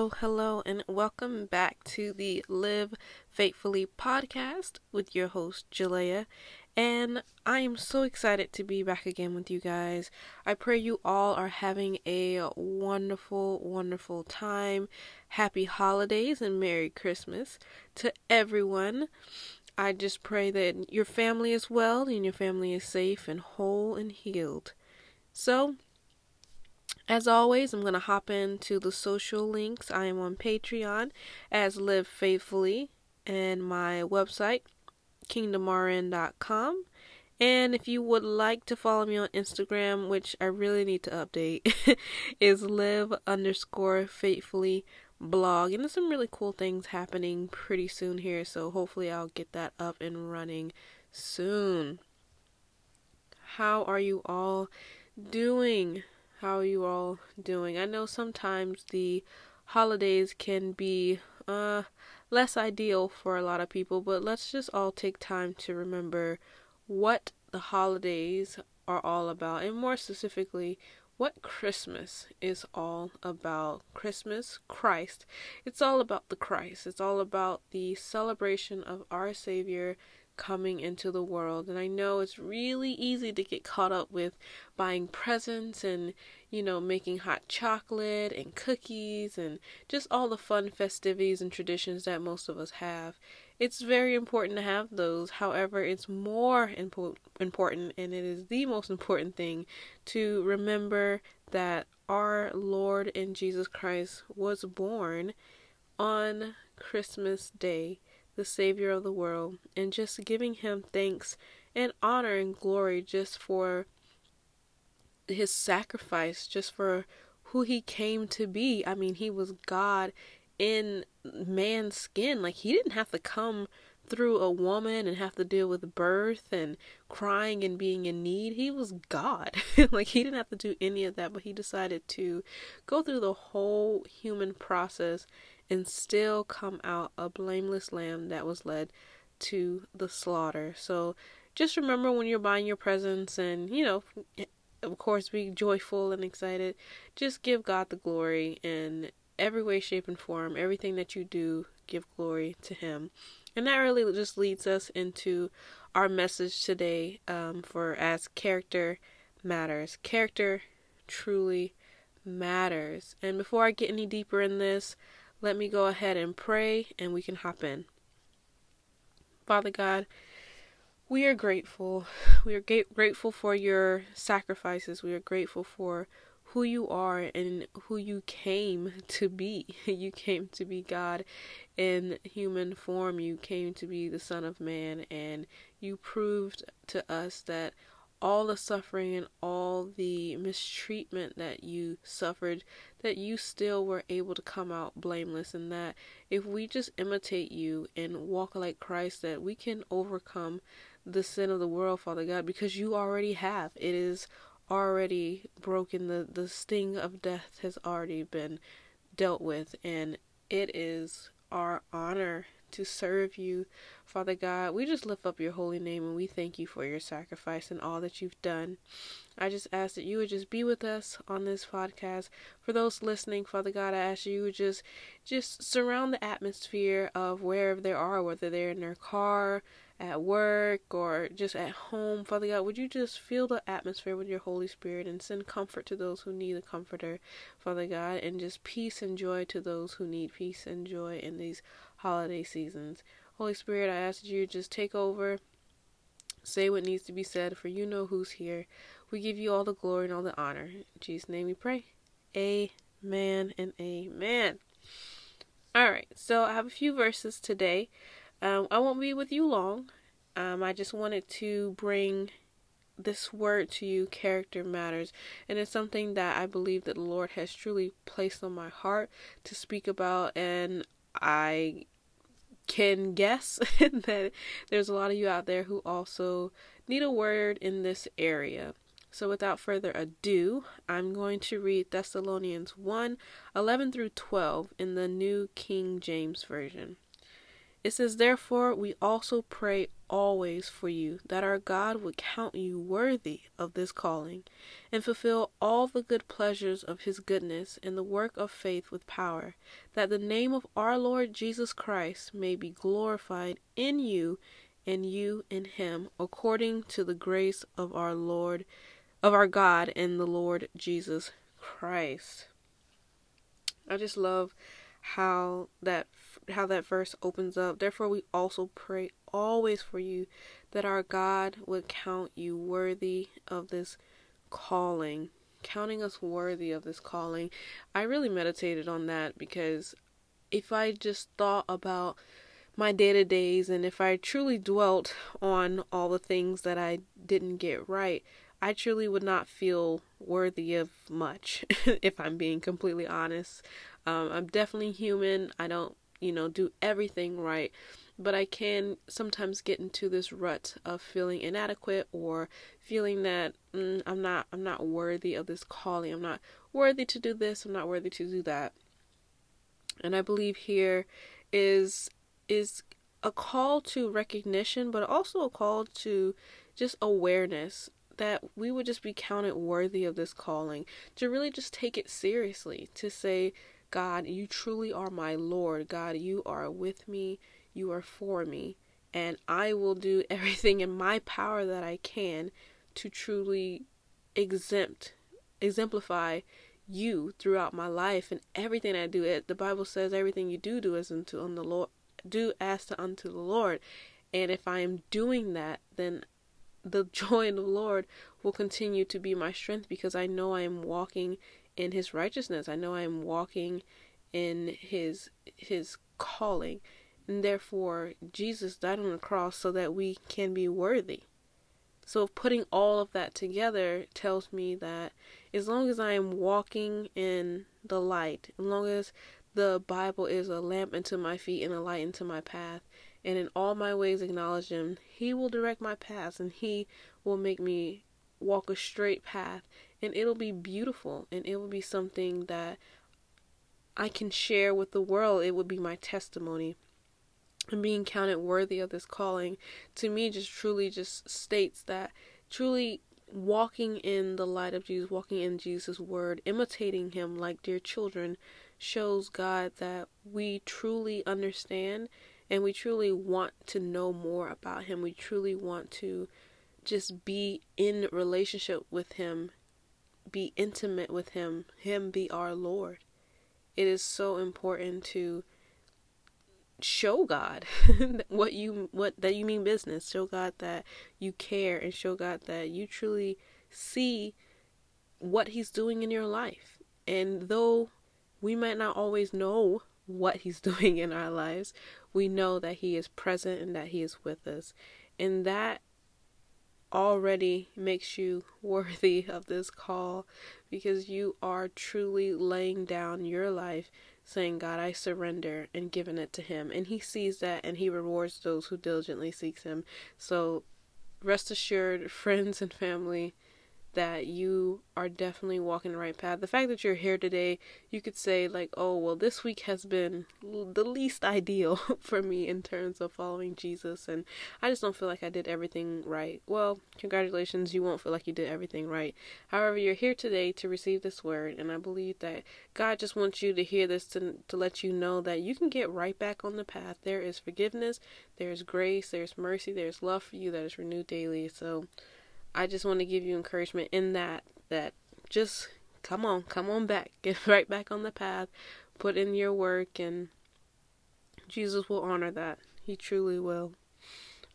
Hello, hello, and welcome back to the Live Faithfully podcast with your host, Jalea. And I am so excited to be back again with you guys. I pray you all are having a wonderful, wonderful time. Happy holidays and Merry Christmas to everyone. I just pray that your family is well and your family is safe and whole and healed. So, as always, I'm going to hop into the social links. I am on Patreon as Live Faithfully and my website, kingdomrn.com. And if you would like to follow me on Instagram, which I really need to update, is live underscore faithfully blog. And there's some really cool things happening pretty soon here, so hopefully I'll get that up and running soon. How are you all doing? How are you all doing? I know sometimes the holidays can be uh less ideal for a lot of people, but let's just all take time to remember what the holidays are all about and more specifically what Christmas is all about. Christmas, Christ. It's all about the Christ. It's all about the celebration of our Savior coming into the world. And I know it's really easy to get caught up with buying presents and, you know, making hot chocolate and cookies and just all the fun festivities and traditions that most of us have. It's very important to have those. However, it's more impo- important and it is the most important thing to remember that our Lord and Jesus Christ was born on Christmas Day the Savior of the world, and just giving him thanks and honor and glory just for his sacrifice, just for who he came to be. I mean, he was God in man's skin. Like, he didn't have to come through a woman and have to deal with birth and crying and being in need. He was God. like he didn't have to do any of that, but he decided to go through the whole human process and still come out a blameless lamb that was led to the slaughter. So just remember when you're buying your presents and, you know, of course, be joyful and excited. Just give God the glory in every way, shape, and form. Everything that you do, give glory to Him. And that really just leads us into our message today um, for as character matters. Character truly matters. And before I get any deeper in this, let me go ahead and pray and we can hop in. Father God, we are grateful. We are grateful for your sacrifices. We are grateful for who you are and who you came to be. You came to be God in human form. You came to be the Son of Man, and you proved to us that all the suffering and all the mistreatment that you suffered, that you still were able to come out blameless, and that if we just imitate you and walk like Christ, that we can overcome the sin of the world, Father God, because you already have. It is already broken. The, the sting of death has already been dealt with, and it is our honor to serve you, Father God. We just lift up your holy name and we thank you for your sacrifice and all that you've done. I just ask that you would just be with us on this podcast. For those listening, Father God, I ask you would just just surround the atmosphere of wherever they are, whether they're in their car, at work, or just at home. Father God, would you just fill the atmosphere with your Holy Spirit and send comfort to those who need a comforter, Father God, and just peace and joy to those who need peace and joy in these holiday seasons. Holy Spirit, I ask you just take over, say what needs to be said, for you know who's here. We give you all the glory and all the honor. In Jesus' name we pray. Amen and amen. Alright, so I have a few verses today. Um, I won't be with you long. Um, I just wanted to bring this word to you character matters and it's something that i believe that the lord has truly placed on my heart to speak about and i can guess that there's a lot of you out there who also need a word in this area. So without further ado, I'm going to read Thessalonians 1 11 through 12 in the New King James Version. It says, Therefore, we also pray always for you that our God would count you worthy of this calling, and fulfill all the good pleasures of his goodness in the work of faith with power, that the name of our Lord Jesus Christ may be glorified in you and you in him, according to the grace of our Lord of our God and the Lord Jesus Christ. I just love how that how that verse opens up. Therefore we also pray always for you that our God would count you worthy of this calling, counting us worthy of this calling. I really meditated on that because if I just thought about my day to days and if I truly dwelt on all the things that I didn't get right, I truly would not feel worthy of much, if I'm being completely honest. Um, I'm definitely human. I don't, you know, do everything right, but I can sometimes get into this rut of feeling inadequate or feeling that mm, I'm not, I'm not worthy of this calling. I'm not worthy to do this. I'm not worthy to do that. And I believe here is is a call to recognition, but also a call to just awareness that we would just be counted worthy of this calling, to really just take it seriously, to say, God, you truly are my Lord. God, you are with me, you are for me, and I will do everything in my power that I can to truly exempt, exemplify you throughout my life and everything I do. It the Bible says everything you do do unto on the Lord do as to unto the Lord. And if I am doing that, then the joy in the Lord will continue to be my strength because I know I am walking in his righteousness. I know I am walking in his his calling. And therefore Jesus died on the cross so that we can be worthy. So putting all of that together tells me that as long as I am walking in the light, as long as the Bible is a lamp unto my feet and a light unto my path, and in all my ways acknowledge him. He will direct my paths and he will make me walk a straight path and it'll be beautiful and it will be something that I can share with the world. It would be my testimony. And being counted worthy of this calling to me just truly just states that truly walking in the light of Jesus, walking in Jesus' word, imitating him like dear children shows God that we truly understand and we truly want to know more about him. We truly want to just be in relationship with him, be intimate with him, him be our Lord. It is so important to show God what you what that you mean business. Show God that you care and show God that you truly see what he's doing in your life. And though we might not always know what he's doing in our lives, we know that he is present and that he is with us. And that already makes you worthy of this call because you are truly laying down your life saying, God, I surrender and giving it to Him. And He sees that and He rewards those who diligently seeks Him. So rest assured, friends and family, that you are definitely walking the right path. The fact that you're here today, you could say, like, oh, well, this week has been the least ideal for me in terms of following Jesus, and I just don't feel like I did everything right. Well, congratulations, you won't feel like you did everything right. However, you're here today to receive this word, and I believe that God just wants you to hear this to, to let you know that you can get right back on the path. There is forgiveness, there's grace, there's mercy, there's love for you that is renewed daily. So, I just want to give you encouragement in that that just come on, come on back, get right back on the path, put in your work, and Jesus will honor that. He truly will.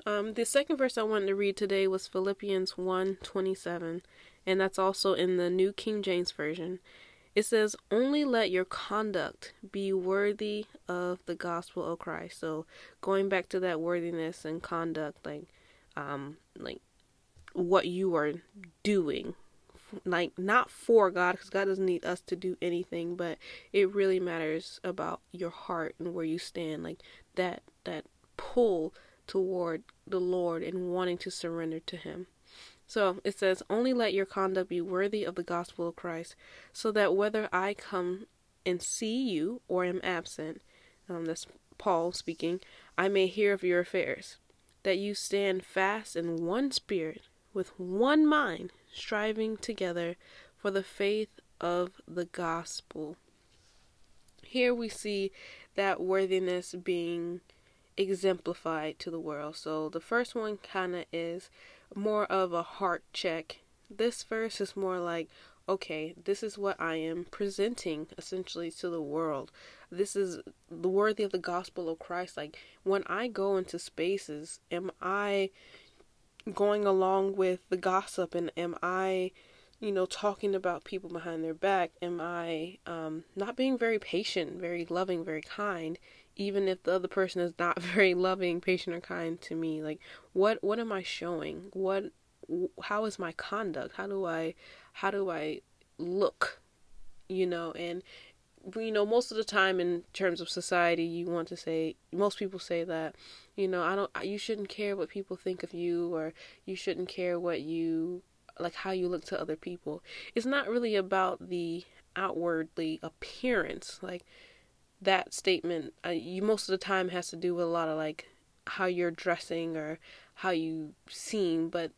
Um, the second verse I wanted to read today was Philippians 1 27, and that's also in the New King James Version. It says, Only let your conduct be worthy of the gospel of Christ. So going back to that worthiness and conduct, like um like what you are doing. Like not for God because God doesn't need us to do anything but it really matters about your heart and where you stand like that that pull toward the Lord and wanting to surrender to him. So it says only let your conduct be worthy of the gospel of Christ so that whether I come and see you or am absent um that's Paul speaking I may hear of your affairs that you stand fast in one spirit, with one mind, striving together for the faith of the gospel. Here we see that worthiness being exemplified to the world. So the first one kind of is more of a heart check. This verse is more like, okay, this is what I am presenting essentially to the world. This is the worthy of the gospel of Christ. Like when I go into spaces, am I going along with the gossip and am I you know, talking about people behind their back? Am I um, not being very patient, very loving, very kind, even if the other person is not very loving, patient, or kind to me? Like, what what am I showing? What how is my conduct? How do I how do I look? You know, and you know, most of the time in terms of society, you want to say most people say that, you know, I don't you shouldn't care what people think of you or you shouldn't care what you like how you look to other people. It's not really about the outwardly appearance. Like that statement, uh, you most of the time has to do with a lot of like how you're dressing or how you seem, but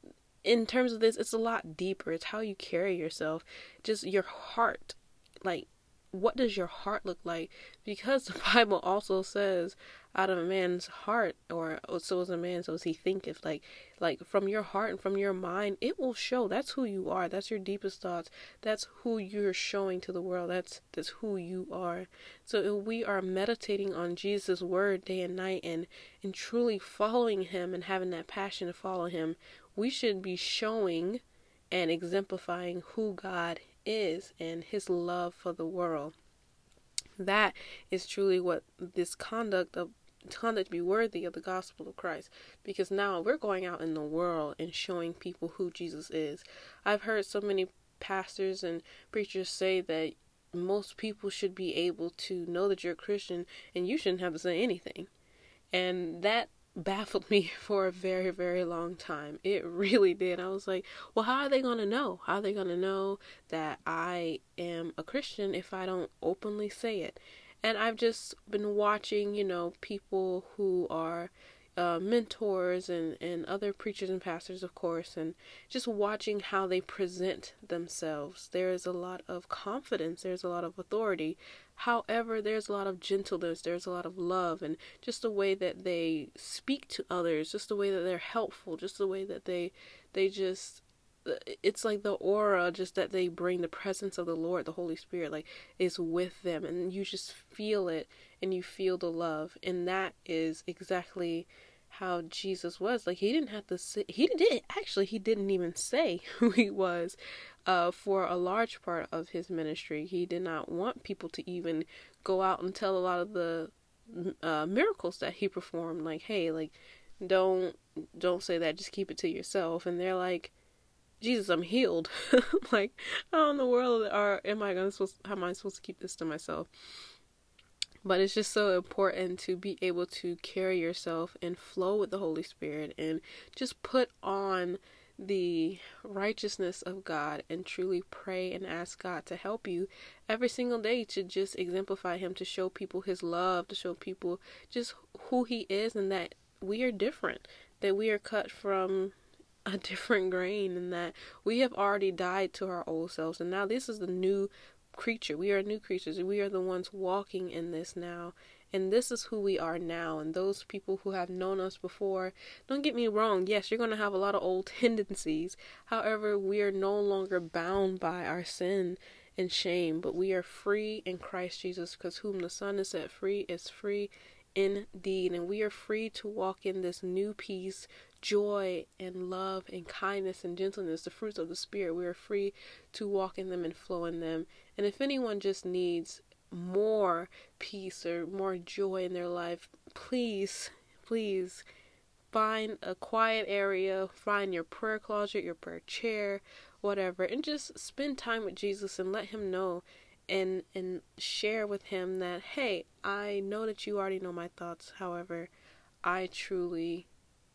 in terms of this, it's a lot deeper. It's how you carry yourself, just your heart. Like, what does your heart look like? Because the Bible also says, out of a man's heart, or oh, so is a man, so as he thinketh. Like, like from your heart and from your mind, it will show. That's who you are. That's your deepest thoughts. That's who you're showing to the world. That's that's who you are. So if we are meditating on Jesus' word day and night, and and truly following Him and having that passion to follow Him, we should be showing and exemplifying who God is and his love for the world. That is truly what this conduct of conduct be worthy of the gospel of Christ because now we're going out in the world and showing people who Jesus is. I've heard so many pastors and preachers say that most people should be able to know that you're a Christian and you shouldn't have to say anything. And that baffled me for a very, very long time. It really did. I was like, well, how are they going to know? How are they going to know that I am a Christian if I don't openly say it? And I've just been watching, you know, people who are uh, mentors and, and other preachers and pastors, of course, and just watching how they present themselves. There is a lot of confidence, there's a lot of authority. However, there's a lot of gentleness, there's a lot of love, and just the way that they speak to others, just the way that they're helpful, just the way that they they just it's like the aura just that they bring the presence of the lord the holy spirit like is with them and you just feel it and you feel the love and that is exactly how Jesus was. Like he didn't have to say he didn't actually he didn't even say who he was uh, for a large part of his ministry. He did not want people to even go out and tell a lot of the uh, miracles that he performed. Like, hey, like don't don't say that. Just keep it to yourself. And they're like, Jesus, I'm healed. like, how in the world are am I gonna supposed how am I supposed to keep this to myself? But it's just so important to be able to carry yourself and flow with the Holy Spirit and just put on the righteousness of God and truly pray and ask God to help you every single day to just exemplify Him, to show people His love, to show people just who He is and that we are different, that we are cut from a different grain and that we have already died to our old selves. And now this is the new creature. We are new creatures. We are the ones walking in this now. And this is who we are now. And those people who have known us before, don't get me wrong, yes, you're going to have a lot of old tendencies. However, we are no longer bound by our sin and shame, but we are free in Christ Jesus because whom the Son is set free is free indeed. And we are free to walk in this new peace, joy and love and kindness and gentleness, the fruits of the Spirit. We are free to walk in them and flow in them. And if anyone just needs more peace or more joy in their life, please, please find a quiet area, find your prayer closet, your prayer chair, whatever, and just spend time with Jesus and let him know and and share with him that hey, I know that you already know my thoughts. However, I truly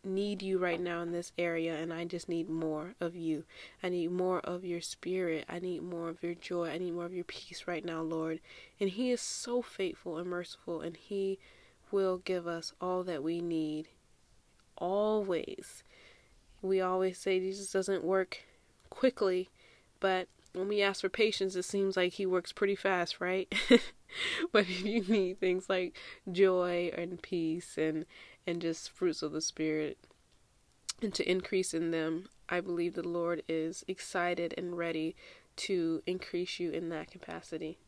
need you right now in this area and I just need more of you. I need more of your spirit. I need more of your joy. I need more of your peace right now, Lord. And He is so faithful and merciful and He will give us all that we need always. We always say Jesus doesn't work quickly, but when we ask for patience, it seems like he works pretty fast, right? but if you need things like joy and peace and and just fruits of the spirit and to increase in them, I believe the Lord is excited and ready to increase you in that capacity.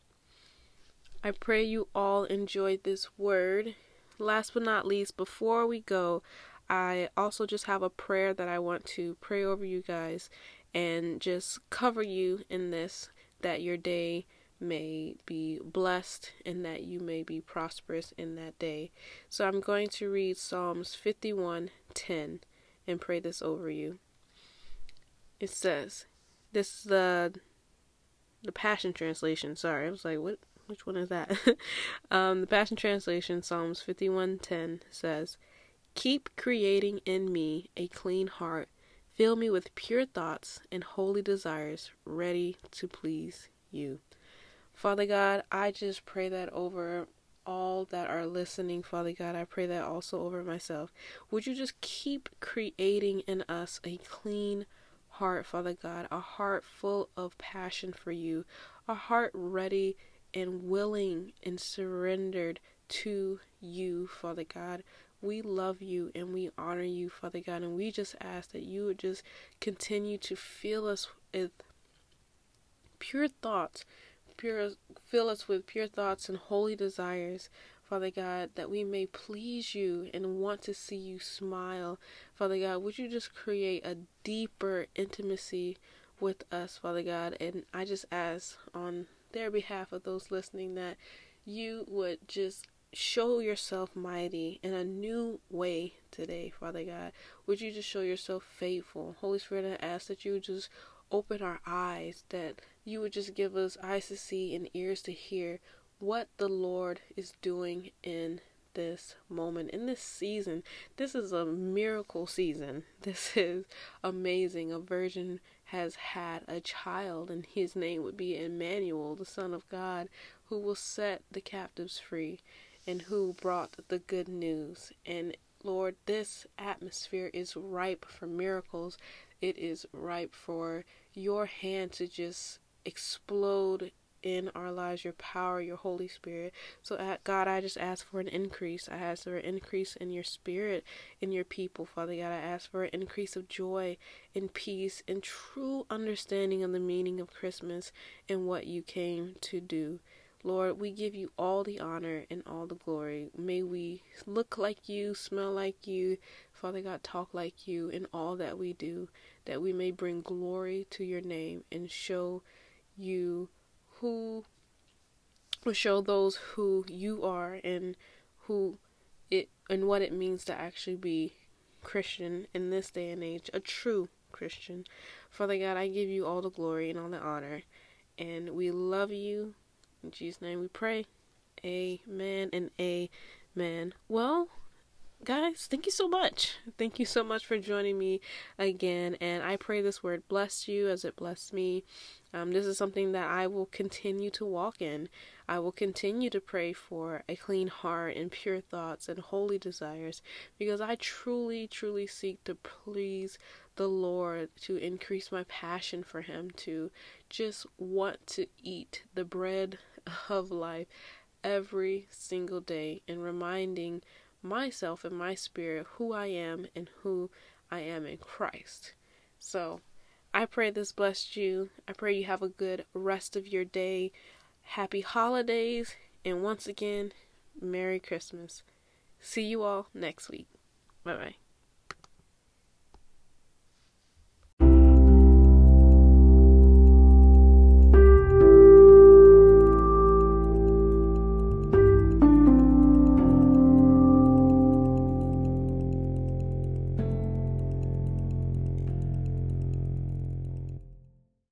I pray you all enjoyed this word. Last but not least, before we go, I also just have a prayer that I want to pray over you guys and just cover you in this that your day may be blessed and that you may be prosperous in that day. So I'm going to read Psalms 51:10 and pray this over you. It says, this is the the Passion translation. Sorry, I was like, what which one is that? um, the Passion translation, Psalms 51:10 says, "Keep creating in me a clean heart Fill me with pure thoughts and holy desires, ready to please you. Father God, I just pray that over all that are listening, Father God. I pray that also over myself. Would you just keep creating in us a clean heart, Father God, a heart full of passion for you, a heart ready and willing and surrendered to you, Father God we love you and we honor you, Father God, and we just ask that you would just continue to fill us with pure thoughts, pure fill us with pure thoughts and holy desires, Father God, that we may please you and want to see you smile. Father God, would you just create a deeper intimacy with us, Father God? And I just ask on their behalf of those listening that you would just show yourself mighty in a new way today, Father God. Would you just show yourself faithful? Holy Spirit, I ask that you just open our eyes, that you would just give us eyes to see and ears to hear what the Lord is doing in this moment, in this season. This is a miracle season. This is amazing. A virgin has had a child, and his name would be Emmanuel, the Son of God, who will set the captives free and who brought the good news. And Lord, this atmosphere is ripe for miracles. It is ripe for your hand to just explode in our lives, your power, your Holy Spirit. So, uh, God, I just ask for an increase. I ask for an increase in your spirit, in your people, Father God. I ask for an increase of joy and peace and true understanding of the meaning of Christmas and what you came to do. Lord, we give you all the honor and all the glory. May we look like you, smell like you, Father God, talk like you in all that we do, that we may bring glory to your name and show you who, will show those who you are and who it and what it means to actually be Christian in this day and age, a true Christian. Father God, I give you all the glory and all the honor, and we love you. In Jesus' name we pray. Amen and amen. Well, guys, thank you so much. Thank you so much for joining me again. And I pray this word bless you as it blessed me. Um, this is something that I will continue to walk in. I will continue to pray for a clean heart and pure thoughts and holy desires because I truly, truly seek to please the Lord, to increase my passion for Him, to just want to eat the bread of life every single day and reminding myself and my spirit who I am and who I am in Christ. So, I pray this blessed you. I pray you have a good rest of your day. Happy holidays. And once again, Merry Christmas. See you all next week. Bye bye.